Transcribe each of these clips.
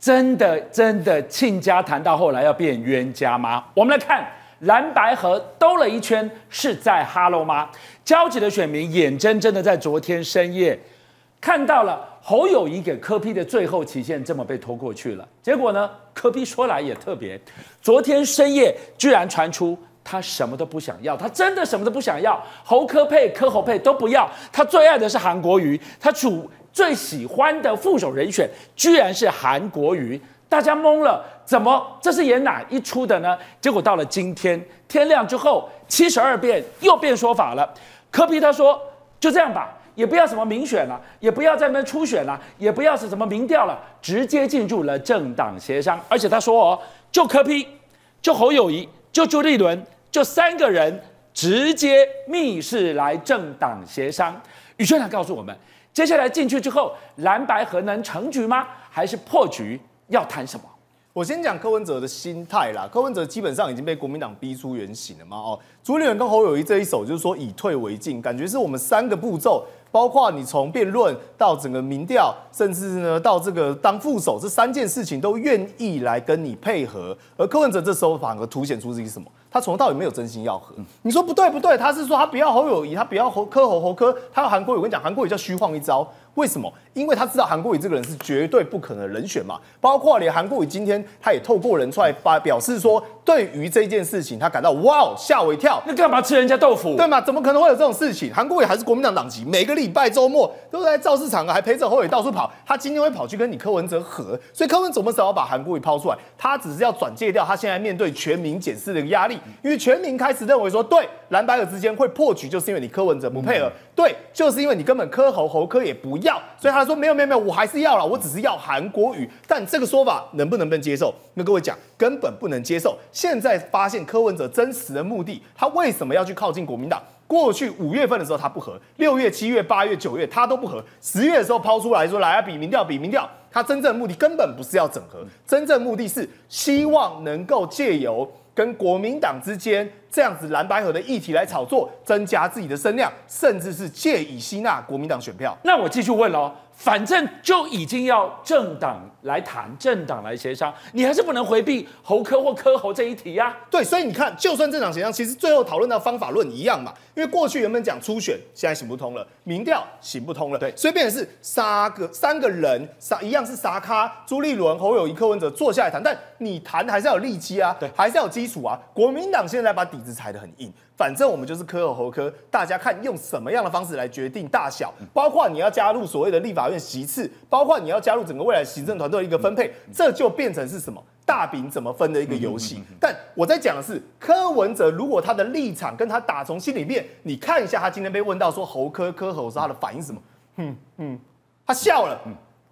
真的真的亲家谈到后来要变冤家吗？我们来看蓝白河兜了一圈是在哈喽吗？焦急的选民眼睁睁的在昨天深夜看到了侯友宜给柯 P 的最后期限这么被拖过去了。结果呢，柯 P 说来也特别，昨天深夜居然传出。他什么都不想要，他真的什么都不想要，侯柯配、柯侯配都不要。他最爱的是韩国瑜，他主最喜欢的副手人选居然是韩国瑜，大家懵了，怎么这是演哪一出的呢？结果到了今天天亮之后，七十二变又变说法了。柯 P 他说就这样吧，也不要什么民选了，也不要在那边初选了，也不要是什么民调了，直接进入了政党协商。而且他说哦，就柯 P，就侯友谊，就朱立伦。就三个人直接密室来政党协商，宇轩来告诉我们，接下来进去之后，蓝白合能成局吗？还是破局？要谈什么？我先讲柯文哲的心态啦。柯文哲基本上已经被国民党逼出原形了嘛。哦，朱立伦跟侯友谊这一手就是说以退为进，感觉是我们三个步骤，包括你从辩论到整个民调，甚至呢到这个当副手，这三件事情都愿意来跟你配合。而柯文哲这时候反而凸显出自己什么？他从头到尾没有真心要和，你说不对不对，他是说他不要侯友谊，他不要侯科侯侯柯，他要韩国瑜。我跟你讲，韩国瑜叫虚晃一招。为什么？因为他知道韩国瑜这个人是绝对不可能人选嘛。包括连韩国瑜今天他也透过人出来发表示说，对于这件事情他感到哇吓我一跳。那干嘛吃人家豆腐？对吗？怎么可能会有这种事情？韩国瑜还是国民党党籍，每个礼拜周末都在造市场合，还陪着侯友到处跑。他今天会跑去跟你柯文哲和，所以柯文哲怎么要把韩国瑜抛出来？他只是要转借掉他现在面对全民检视的一个压力，因为全民开始认为说，对蓝白尔之间会破局，就是因为你柯文哲不配合。对，就是因为你根本柯侯侯柯也不要，所以他说没有没有没有，我还是要了，我只是要韩国瑜。但这个说法能不能被接受？那各位讲，根本不能接受。现在发现柯文哲真实的目的，他为什么要去靠近国民党？过去五月份的时候他不合，六月、七月、八月、九月他都不合，十月的时候抛出来说来啊比民调比民调，他真正的目的根本不是要整合，真正目的是希望能够借由。跟国民党之间这样子蓝白合的议题来炒作，增加自己的声量，甚至是借以吸纳国民党选票。那我继续问喽。反正就已经要政党来谈，政党来协商，你还是不能回避侯科或科侯这一题呀、啊。对，所以你看，就算政党协商，其实最后讨论到方法论一样嘛。因为过去原本讲初选，现在行不通了，民调行不通了，对，所以变成是三个三个人，三一样是沙咖，朱立伦、侯友谊、柯文哲坐下来谈，但你谈还是要有利基啊，对，还是要有基础啊。国民党现在把底子踩得很硬。反正我们就是科和侯科，大家看用什么样的方式来决定大小，包括你要加入所谓的立法院席次，包括你要加入整个未来行政团队的一个分配，这就变成是什么大饼怎么分的一个游戏。但我在讲的是柯文哲，如果他的立场跟他打从心里面，你看一下他今天被问到说侯科科侯是他的反应是什么？嗯嗯，他笑了，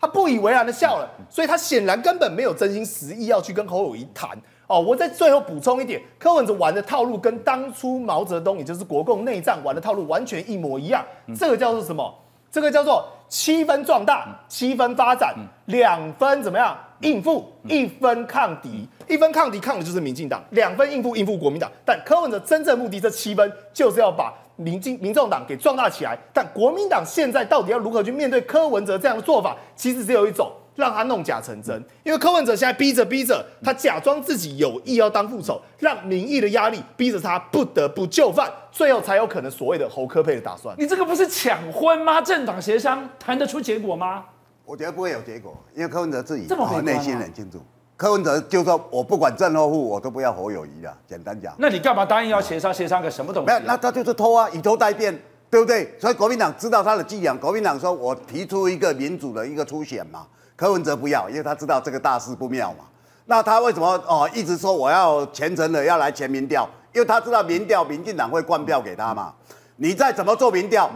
他不以为然的笑了，所以他显然根本没有真心实意要去跟侯友谊谈。哦，我在最后补充一点，柯文哲玩的套路跟当初毛泽东，也就是国共内战玩的套路完全一模一样。这个叫做什么？这个叫做七分壮大，七分发展，两分怎么样？应付，一分抗敌，一分抗敌抗的就是民进党，两分应付应付国民党。但柯文哲真正目的这七分，就是要把民进民众党给壮大起来。但国民党现在到底要如何去面对柯文哲这样的做法？其实只有一种。让他弄假成真，因为柯文哲现在逼着逼着他假装自己有意要当副手，让民意的压力逼着他不得不就范，最后才有可能所谓的侯科配的打算。你这个不是抢婚吗？政党协商谈得出结果吗？我觉得不会有结果，因为柯文哲自己这么内心很清楚。柯文哲就说：“我不管正或负，我都不要侯友谊了。”简单讲，那你干嘛答应要协商？协商个什么东西、啊？没有，那他就是偷啊，以偷代变，对不对？所以国民党知道他的伎俩，国民党说：“我提出一个民主的一个初选嘛。”柯文哲不要，因为他知道这个大事不妙嘛。那他为什么哦一直说我要虔诚的要来全民调？因为他知道民调民进党会灌票给他嘛。你再怎么做民调，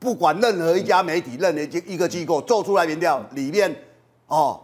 不管任何一家媒体、任何一个机构做出来民调里面，哦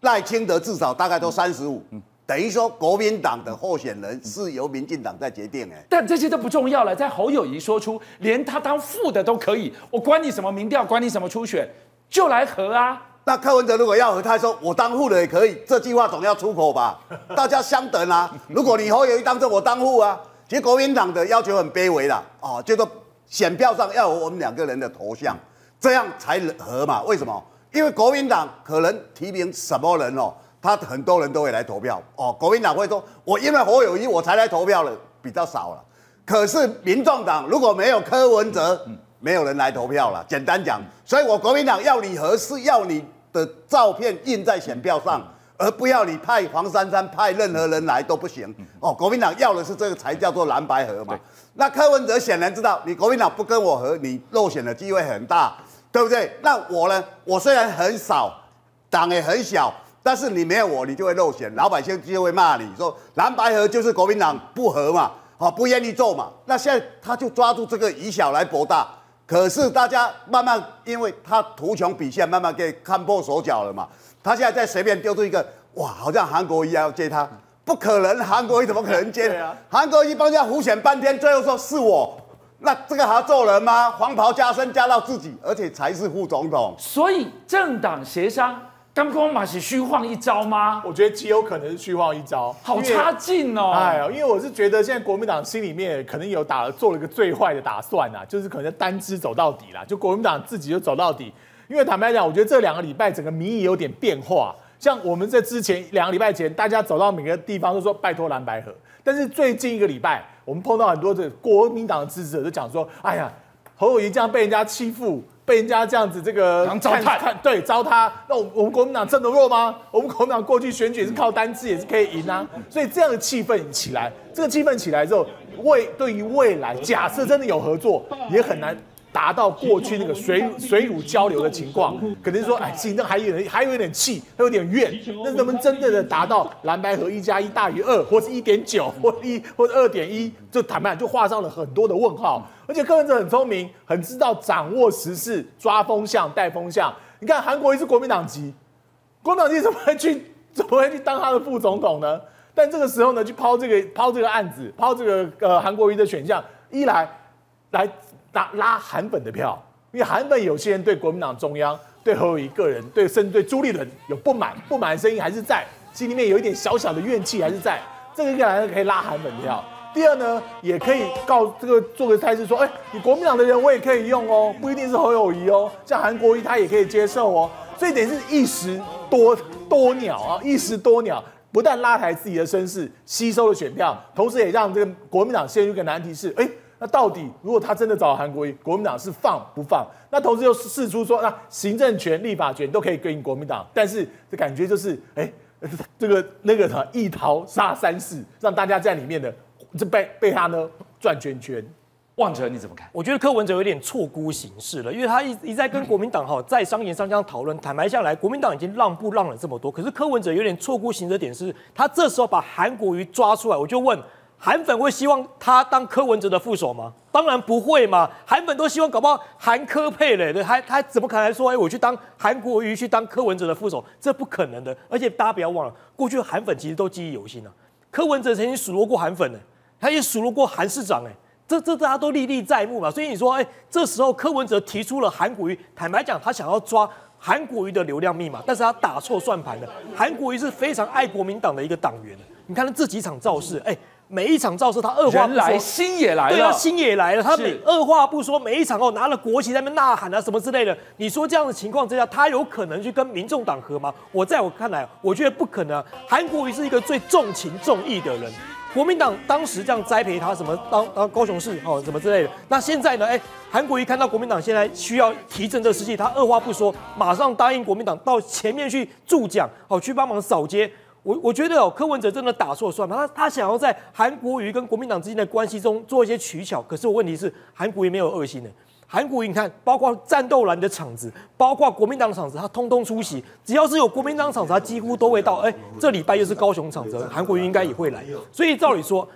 赖清德至少大概都三十五，等于说国民党的候选人是由民进党在决定哎。但这些都不重要了，在侯友宜说出连他当副的都可以，我管你什么民调，管你什么初选，就来合啊。那柯文哲如果要和他说我当副的也可以，这句话总要出口吧？大家相等啊。如果你侯友谊当政，我当副啊。其实国民党的要求很卑微啦哦，就说选票上要有我们两个人的头像，这样才合嘛。为什么？因为国民党可能提名什么人哦，他很多人都会来投票哦。国民党会说，我因为侯友谊我才来投票了，比较少了。可是民众党如果没有柯文哲，没有人来投票了。简单讲，所以我国民党要你合适，要你的照片印在选票上，而不要你派黄珊珊派任何人来都不行。哦，国民党要的是这个才叫做蓝白合嘛。那柯文哲显然知道，你国民党不跟我合，你落选的机会很大，对不对？那我呢？我虽然很少，党也很小，但是你没有我，你就会落选，老百姓就会骂你说蓝白合就是国民党不合嘛，哦，不愿意做嘛。那现在他就抓住这个以小来博大，可是大家慢慢因为他图穷匕现，慢慢给看破手脚了嘛。他现在再随便丢出一个，哇，好像韩国瑜要接他。不可能，韩国瑜怎么可能接？韩国瑜帮人家胡选半天，最后说是我，那这个还要揍人吗？黄袍加身加到自己，而且才是副总统。所以政党协商，刚刚马是虚晃一招吗？我觉得极有可能是虚晃一招，好差劲哦！哎呀，因为我是觉得现在国民党心里面可能有打了做了一个最坏的打算呐、啊，就是可能单支走到底啦，就国民党自己就走到底。因为坦白讲，我觉得这两个礼拜整个民意有点变化。像我们在之前两个礼拜前，大家走到每个地方都说拜托蓝白河，但是最近一个礼拜，我们碰到很多的国民党的支持者，都讲说，哎呀，侯友宜这样被人家欺负，被人家这样子这个糟蹋，对糟蹋，那我我们国民党这么弱吗？我们国民党过去选举是靠单支也是可以赢啊，所以这样的气氛起来，这个气氛起来之后，未对于未来，假设真的有合作，也很难。达到过去那个水 水乳交流的情况，可能说，哎，行政还有点还有一点气，还有点怨，那能不能真正的达到蓝白合一加一大于二，或是一点九，或一或者二点一，就坦白就画上了很多的问号。而且柯文哲很聪明，很知道掌握时势，抓风向，带风向。你看韩国瑜是国民党籍，国民党籍怎么会去 怎么会去当他的副总统呢？但这个时候呢，去抛这个抛这个案子，抛这个呃韩国瑜的选项，一来来。拉拉韩粉的票，因为韩粉有些人对国民党中央、对侯友宜个人、对甚至对朱立伦有不满，不满的声音还是在心里面有一点小小的怨气还是在，这个一来可以拉韩粉票。第二呢，也可以告这个做个态势说，哎，你国民党的人我也可以用哦，不一定是侯友宜哦，像韩国瑜他也可以接受哦，所以等于是一石多多鸟啊，一石多鸟，不但拉抬自己的声势，吸收了选票，同时也让这个国民党陷入一个难题是，哎。那到底，如果他真的找韩国瑜，国民党是放不放？那同时又释出说，那行政权、立法权都可以给你国民党，但是这感觉就是，哎，这个那个什么一桃杀三士，让大家在里面的这被被他呢转圈圈。望哲你怎么看？我觉得柯文哲有点错估形势了，因为他一一再跟国民党哈在商言商这样讨论，坦白下来，国民党已经让步让了这么多，可是柯文哲有点错估形势的点是，他这时候把韩国瑜抓出来，我就问。韩粉会希望他当柯文哲的副手吗？当然不会嘛！韩粉都希望搞不好韩科配嘞，对，还还怎么可能说哎，我去当韩国瑜去当柯文哲的副手？这不可能的。而且大家不要忘了，过去韩粉其实都记忆犹新啊。柯文哲曾经数落过韩粉呢，他也数落过韩市长哎，这这大家都历历在目嘛。所以你说哎，这时候柯文哲提出了韩国瑜，坦白讲，他想要抓韩国瑜的流量密码，但是他打错算盘了。韩国瑜是非常爱国民党的一个党员，你看他这几场造势，哎。每一场造势，他二话不说，来心也来了，对啊，心也来了。他每二话不说，每一场哦，拿了国旗在那边呐喊啊，什么之类的。你说这样的情况之下，他有可能去跟民众党和吗？我在我看来，我觉得不可能。韩国瑜是一个最重情重义的人，国民党当时这样栽培他，什么当当高雄市哦，什么之类的。那现在呢？哎，韩国瑜看到国民党现在需要提振这士气，他二话不说，马上答应国民党到前面去助讲，哦，去帮忙扫街。我我觉得哦，柯文哲真的打错算盘，他他想要在韩国瑜跟国民党之间的关系中做一些取巧，可是我问题是韩国瑜没有恶心的，韩国瑜你看，包括战斗蓝的场子，包括国民党的场子，他通通出席，只要是有国民党场子，他几乎都会到。哎，这礼拜又是高雄场子，韩国瑜应该也会来，所以照理说。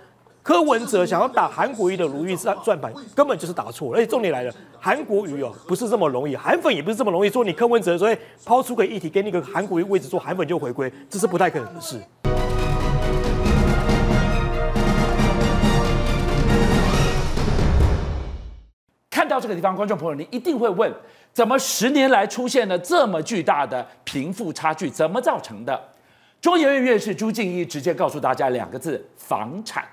柯文哲想要打韩国瑜的如意算算盘，根本就是打错了。而且重点来了，韩国瑜哦不是这么容易，韩粉也不是这么容易。说你柯文哲所以抛出个议题给你个韩国瑜位置，说韩粉就回归，这是不太可能的事。看到这个地方，观众朋友，你一定会问：怎么十年来出现了这么巨大的贫富差距？怎么造成的？中研院院士朱敬一直接告诉大家两个字：房产。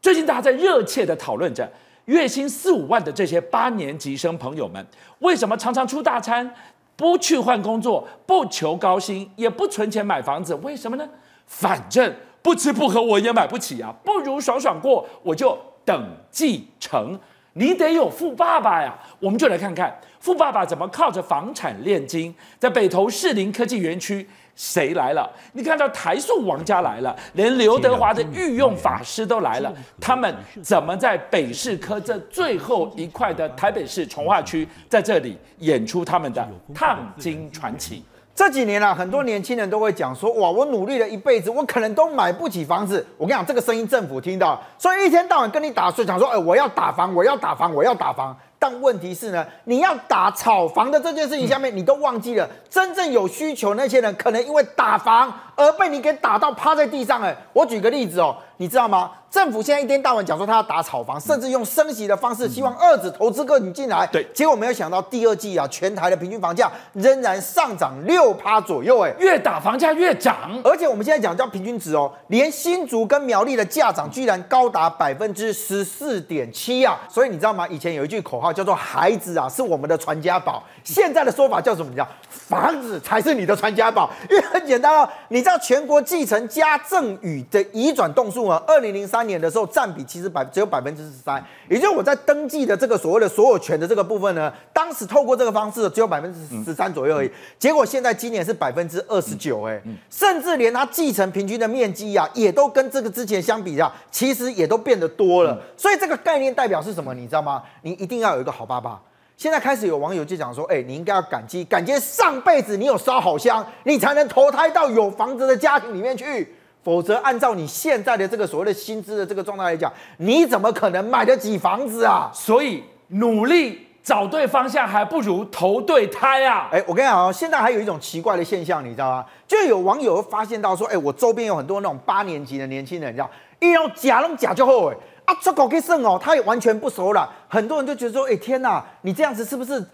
最近大家在热切的讨论着月薪四五万的这些八年级生朋友们，为什么常常出大餐，不去换工作，不求高薪，也不存钱买房子，为什么呢？反正不吃不喝我也买不起啊，不如爽爽过，我就等继承。你得有富爸爸呀！我们就来看看富爸爸怎么靠着房产炼金，在北投士林科技园区。谁来了？你看到台塑王家来了，连刘德华的御用法师都来了。他们怎么在北市科这最后一块的台北市从化区，在这里演出他们的烫金传奇？这几年啊，很多年轻人都会讲说：哇，我努力了一辈子，我可能都买不起房子。我跟你讲，这个声音政府听到，所以一天到晚跟你打碎，讲说：哎，我要打房，我要打房，我要打房。但问题是呢，你要打炒房的这件事情下面，你都忘记了真正有需求那些人，可能因为打房而被你给打到趴在地上。哎，我举个例子哦，你知道吗？政府现在一天到晚讲说他要打炒房，甚至用升息的方式，希望二子投资客你进来。对，结果没有想到第二季啊，全台的平均房价仍然上涨六趴左右。哎，越打房价越涨，而且我们现在讲叫平均值哦，连新竹跟苗栗的价涨居然高达百分之十四点七啊！所以你知道吗？以前有一句口号叫做“孩子啊是我们的传家宝”，现在的说法叫什么？叫房子才是你的传家宝。因为很简单哦，你知道全国继承加赠与的移转动数吗？二零零三。三年的时候，占比其实百只有百分之十三，也就是我在登记的这个所谓的所有权的这个部分呢，当时透过这个方式只有百分之十三左右而已。结果现在今年是百分之二十九，哎，甚至连它继承平均的面积呀，也都跟这个之前相比啊，其实也都变得多了。所以这个概念代表是什么？你知道吗？你一定要有一个好爸爸。现在开始有网友就讲说，哎，你应该要感激，感激上辈子你有烧好香，你才能投胎到有房子的家庭里面去。否则，按照你现在的这个所谓的薪资的这个状态来讲，你怎么可能买得起房子啊？所以努力找对方向，还不如投对胎啊！哎，我跟你讲哦，现在还有一种奇怪的现象，你知道吗？就有网友发现到说，哎，我周边有很多那种八年级的年轻人，你知道，一要假弄假就后悔啊，出国去算哦，他也完全不熟了。很多人就觉得说，哎，天哪，你这样子是不是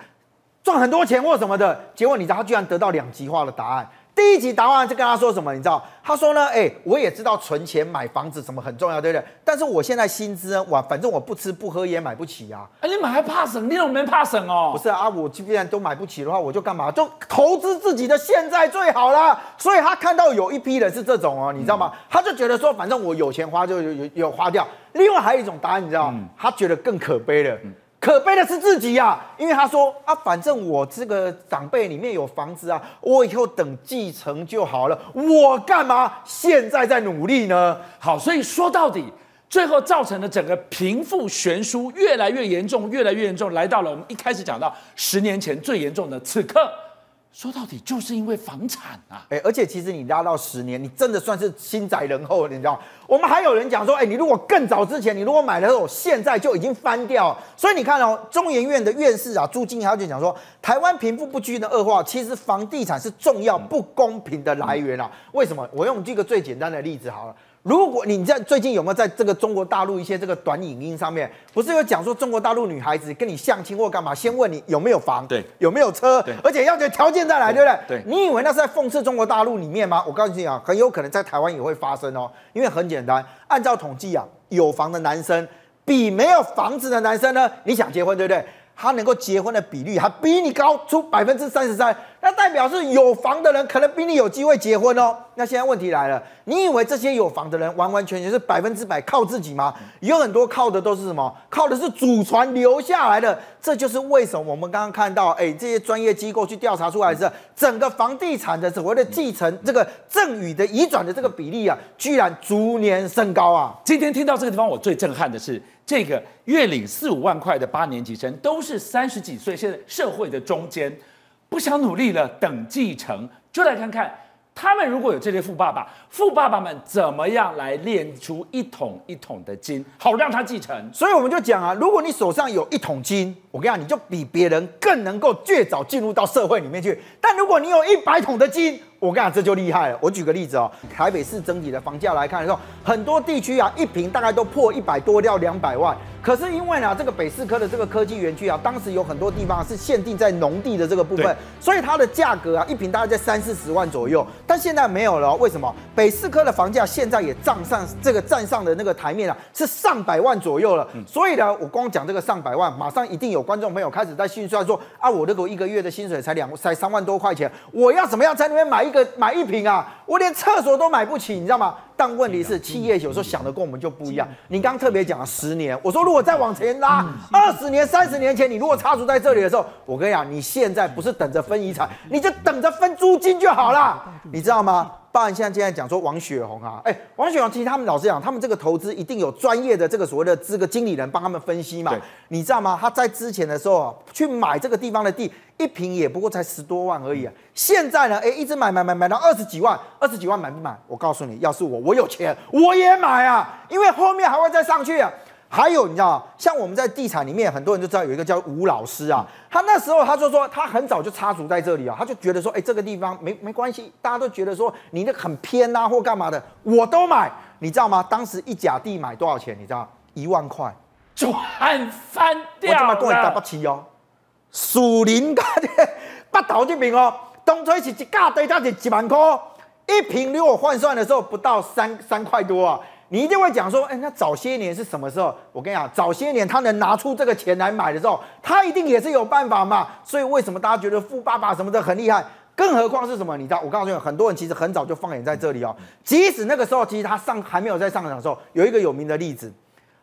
赚很多钱或什么的？结果你知道，他居然得到两极化的答案。第一集答案就跟他说什么，你知道？他说呢，哎、欸，我也知道存钱买房子什么很重要，对不对？但是我现在薪资，我反正我不吃不喝也买不起啊。哎、欸，你买还怕省？你怎么没怕省哦？不是啊，我既然都买不起的话，我就干嘛？就投资自己的现在最好啦。所以他看到有一批人是这种哦，你知道吗？嗯、他就觉得说，反正我有钱花就有有有花掉。另外还有一种答案，你知道吗？嗯、他觉得更可悲了。嗯可悲的是自己呀、因为他说啊，反正我这个长辈里面有房子啊，我以后等继承就好了，我干嘛现在在努力呢？好，所以说到底，最后造成了整个贫富悬殊越来越严重，越来越严重，来到了我们一开始讲到十年前最严重的此刻。说到底就是因为房产啊，哎，而且其实你拉到十年，你真的算是心窄人厚，你知道？我们还有人讲说，哎，你如果更早之前，你如果买的时候，现在就已经翻掉。所以你看哦，中研院的院士啊朱经纬他就讲说，台湾贫富不均的恶化，其实房地产是重要不公平的来源啊。为什么？我用这个最简单的例子好了。如果你在最近有没有在这个中国大陆一些这个短影音上面，不是有讲说中国大陆女孩子跟你相亲或干嘛，先问你有没有房，对，有没有车，对，而且要求条件再来，对，对不对？对，你以为那是在讽刺中国大陆里面吗？我告诉你啊，很有可能在台湾也会发生哦，因为很简单，按照统计啊，有房的男生比没有房子的男生呢，你想结婚对不对？他能够结婚的比率还比你高出百分之三十三，那代表是有房的人可能比你有机会结婚哦。那现在问题来了，你以为这些有房的人完完全全是百分之百靠自己吗？有很多靠的都是什么？靠的是祖传留下来的。这就是为什么我们刚刚看到，哎，这些专业机构去调查出来是整个房地产的所谓的继承这个赠与的移转的这个比例啊，居然逐年升高啊！今天听到这个地方，我最震撼的是。这个月领四五万块的八年级生，都是三十几岁，现在社会的中间，不想努力了，等继承，就来看看。他们如果有这些富爸爸，富爸爸们怎么样来炼出一桶一桶的金，好让他继承？所以我们就讲啊，如果你手上有一桶金，我跟你讲，你就比别人更能够越早进入到社会里面去。但如果你有一百桶的金，我跟你讲，这就厉害了。我举个例子哦，台北市整体的房价来看的时候，很多地区啊，一平大概都破一百多到两百万。可是因为呢，这个北四科的这个科技园区啊，当时有很多地方是限定在农地的这个部分，所以它的价格啊，一平大概在三四十万左右。但现在没有了，为什么？北四科的房价现在也涨上这个站上的那个台面啊，是上百万左右了。所以呢，我光讲这个上百万，马上一定有观众朋友开始在心算说啊，我这个一个月的薪水才两才三万多块钱，我要怎么样在那边买一个买一平啊？我连厕所都买不起，你知道吗？但问题是，企业有时候想的跟我们就不一样。你刚特别讲了十年，我说如果再往前拉二十年、三十年前，你如果插足在这里的时候，我跟你讲，你现在不是等着分遗产，你就等着分租金就好了，你知道吗？包含现在现在讲说王雪红啊，哎，王雪红其实他们老实讲，他们这个投资一定有专业的这个所谓的这个经理人帮他们分析嘛。你知道吗？他在之前的时候啊，去买这个地方的地，一平也不过才十多万而已啊。现在呢，哎，一直买买买买到二十几万，二十几万买不买？我告诉你，要是我，我有钱我也买啊，因为后面还会再上去啊。还有你知道吗？像我们在地产里面，很多人都知道有一个叫吴老师啊，他那时候他就说，他很早就插足在这里啊，他就觉得说，哎，这个地方没没关系，大家都觉得说你那很偏呐、啊，或干嘛的，我都买，你知道吗？当时一甲地买多少钱？你知道？一万块，赚翻掉了。我这么跟你打不起哦，树林价的八岛这边哦，当初是一甲地价是一万块，一平如果换算的时候不到三三块多啊。你一定会讲说，哎，那早些年是什么时候？我跟你讲，早些年他能拿出这个钱来买的时候，他一定也是有办法嘛。所以为什么大家觉得富爸爸什么的很厉害？更何况是什么？你知道，我告诉你，很多人其实很早就放眼在这里哦。即使那个时候，其实他上还没有在上场的时候，有一个有名的例子，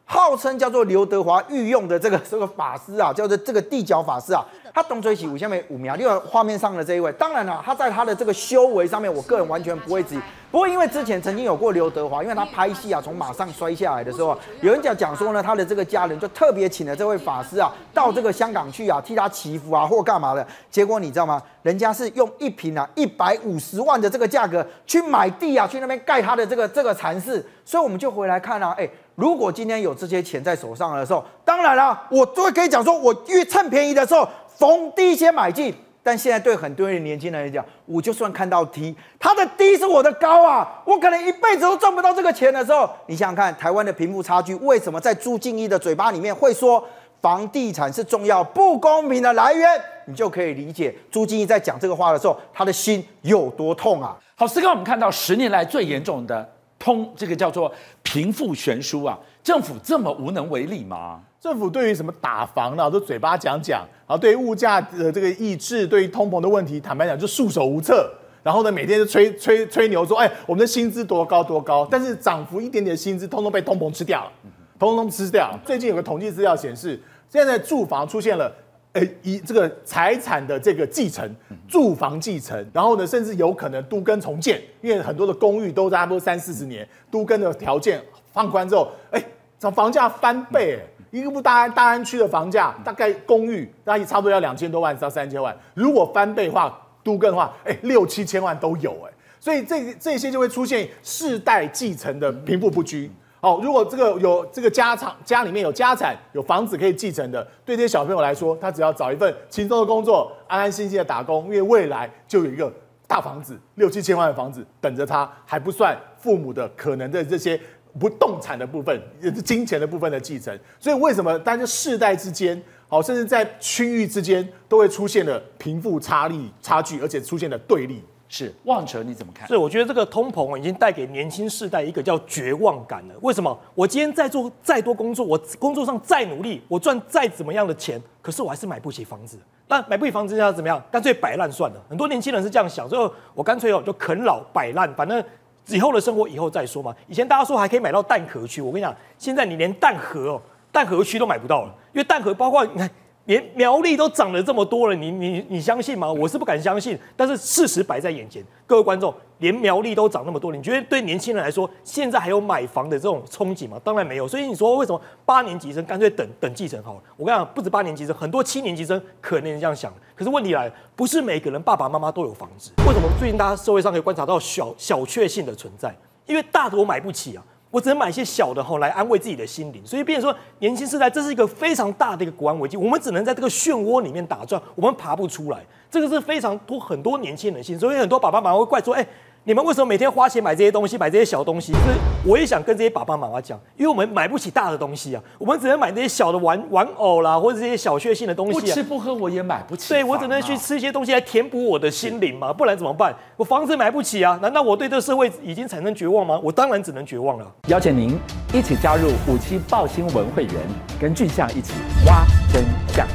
号称叫做刘德华御用的这个这个法师啊，叫做这个地角法师啊。他东吹西舞下面五秒，另外画面上的这一位，当然了，他在他的这个修为上面，我个人完全不会质疑。不过因为之前曾经有过刘德华，因为他拍戏啊，从马上摔下来的时候，有人讲讲说呢，他的这个家人就特别请了这位法师啊，到这个香港去啊，替他祈福啊，或干嘛的。结果你知道吗？人家是用一瓶啊一百五十万的这个价格去买地啊，去那边盖他的这个这个禅寺。所以我们就回来看啊，哎，如果今天有这些钱在手上的时候，当然了，我就会可以讲说，我越趁便宜的时候。逢低先买进，但现在对很多人年轻人来讲，我就算看到低，它的低是我的高啊，我可能一辈子都赚不到这个钱的时候，你想想看，台湾的贫富差距为什么在朱敬一的嘴巴里面会说房地产是重要不公平的来源？你就可以理解朱敬一在讲这个话的时候，他的心有多痛啊！好，四哥，我们看到十年来最严重的通，这个叫做贫富悬殊啊，政府这么无能为力吗？政府对于什么打房呢，都嘴巴讲讲，然后对物价的这个抑制，对于通膨的问题，坦白讲就束手无策。然后呢，每天就吹 吹吹牛说，哎，我们的薪资多高多高，但是涨幅一点点的薪资，通通被通膨吃掉了，通通吃掉。最近有个统计资料显示，现在住房出现了，呃，一这个财产的这个继承，住房继承，然后呢，甚至有可能都更重建，因为很多的公寓都差不多三四十年，都更的条件放宽之后，哎，涨房价翻倍，一个不大安大安区的房价，大概公寓大概差不多要两千多万到三千万，如果翻倍的话，都更的话，哎，六七千万都有哎，所以这这些就会出现世代继承的贫富不居。哦，如果这个有这个家产，家里面有家产，有房子可以继承的，对这些小朋友来说，他只要找一份轻松的工作，安安心心的打工，因为未来就有一个大房子，六七千万的房子等着他，还不算父母的可能的这些。不动产的部分也是金钱的部分的继承，所以为什么大家世代之间，好，甚至在区域之间都会出现了贫富差力差距，而且出现了对立。是望哲你怎么看？所以我觉得这个通膨已经带给年轻世代一个叫绝望感了。为什么？我今天在做再多工作，我工作上再努力，我赚再怎么样的钱，可是我还是买不起房子。那买不起房子要怎么样？干脆摆烂算了。很多年轻人是这样想，所以我干脆哦就啃老摆烂，反正。以后的生活以后再说嘛。以前大家说还可以买到蛋壳区，我跟你讲，现在你连蛋壳哦，蛋壳区都买不到了，因为蛋壳包括你看，连苗栗都涨了这么多了，你你你相信吗？我是不敢相信，但是事实摆在眼前，各位观众，连苗栗都涨那么多，你觉得对年轻人来说，现在还有买房的这种憧憬吗？当然没有。所以你说为什么八年级生干脆等等继承好了？我跟你讲，不止八年级生，很多七年级生可能这样想。可是问题来了，不是每个人爸爸妈妈都有房子。为什么最近大家社会上可以观察到小小确幸的存在？因为大的我买不起啊。我只能买一些小的吼来安慰自己的心灵，所以变成说年轻世代这是一个非常大的一个国安危机，我们只能在这个漩涡里面打转，我们爬不出来，这个是非常多很多年轻人心，所以很多爸爸妈妈会怪说，哎，你们为什么每天花钱买这些东西，买这些小东西？就是我也想跟这些爸爸妈妈讲，因为我们买不起大的东西啊，我们只能买这些小的玩玩偶啦，或者这些小确幸的东西啊。不吃不喝我也买不起，对，我只能去吃一些东西来填补我的心灵嘛，不然怎么办？我房子买不起啊，难道我对这个社会已经产生绝望吗？我当然只能绝望了。邀请您一起加入五七爆新闻会员，跟俊相一起挖真相。